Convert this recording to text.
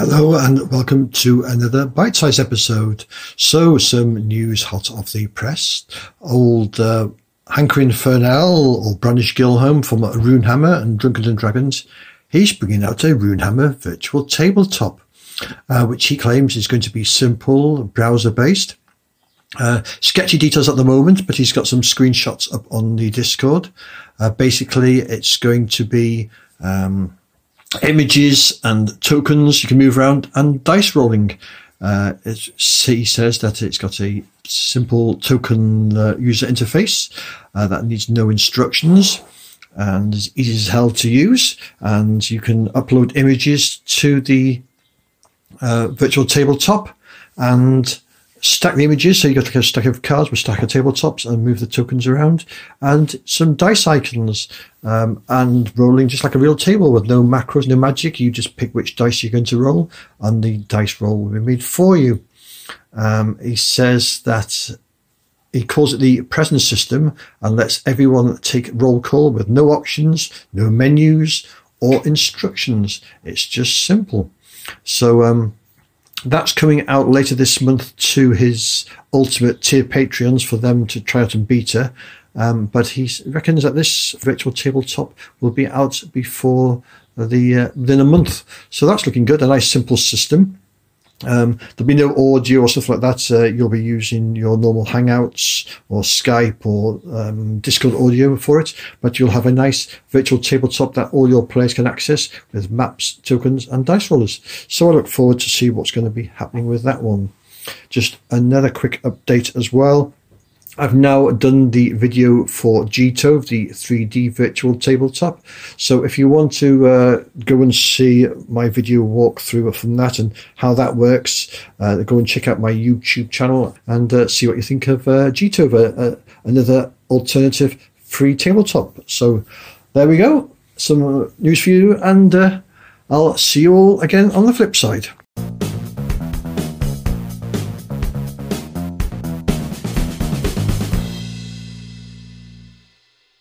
Hello and welcome to another bite size episode. So, some news hot off the press. Old uh, Ferinale or Brandish Gilhelm from Runehammer and Drunken and Dragons. He's bringing out a Runehammer virtual tabletop, uh, which he claims is going to be simple, browser based. Uh, sketchy details at the moment, but he's got some screenshots up on the Discord. Uh, basically, it's going to be um, images and tokens you can move around and dice rolling. Uh, he says that it's got a simple token uh, user interface uh, that needs no instructions and is easy as hell to use. And you can upload images to the uh, virtual tabletop and stack the images. So you got like a stack of cards with stack of tabletops and move the tokens around and some dice icons um, and rolling just like a real table with no macros, no magic. You just pick which dice you're going to roll and the dice roll will be made for you. Um, he says that he calls it the presence system and lets everyone take roll call with no options, no menus or instructions. It's just simple. So, um, that's coming out later this month to his ultimate tier Patreons for them to try out in beta. Um, but he reckons that this virtual tabletop will be out before the uh, within a month. So that's looking good. A nice simple system. Um, there'll be no audio or stuff like that. Uh, you'll be using your normal Hangouts or Skype or um, Discord audio for it, but you'll have a nice virtual tabletop that all your players can access with maps, tokens, and dice rollers. So I look forward to see what's going to be happening with that one. Just another quick update as well. I've now done the video for Gtove, the 3D virtual tabletop. So if you want to uh, go and see my video walkthrough from that and how that works, uh, go and check out my YouTube channel and uh, see what you think of uh, Gtove, uh, uh, another alternative free tabletop. So there we go. Some news for you, and I'll see you all again on the flip side.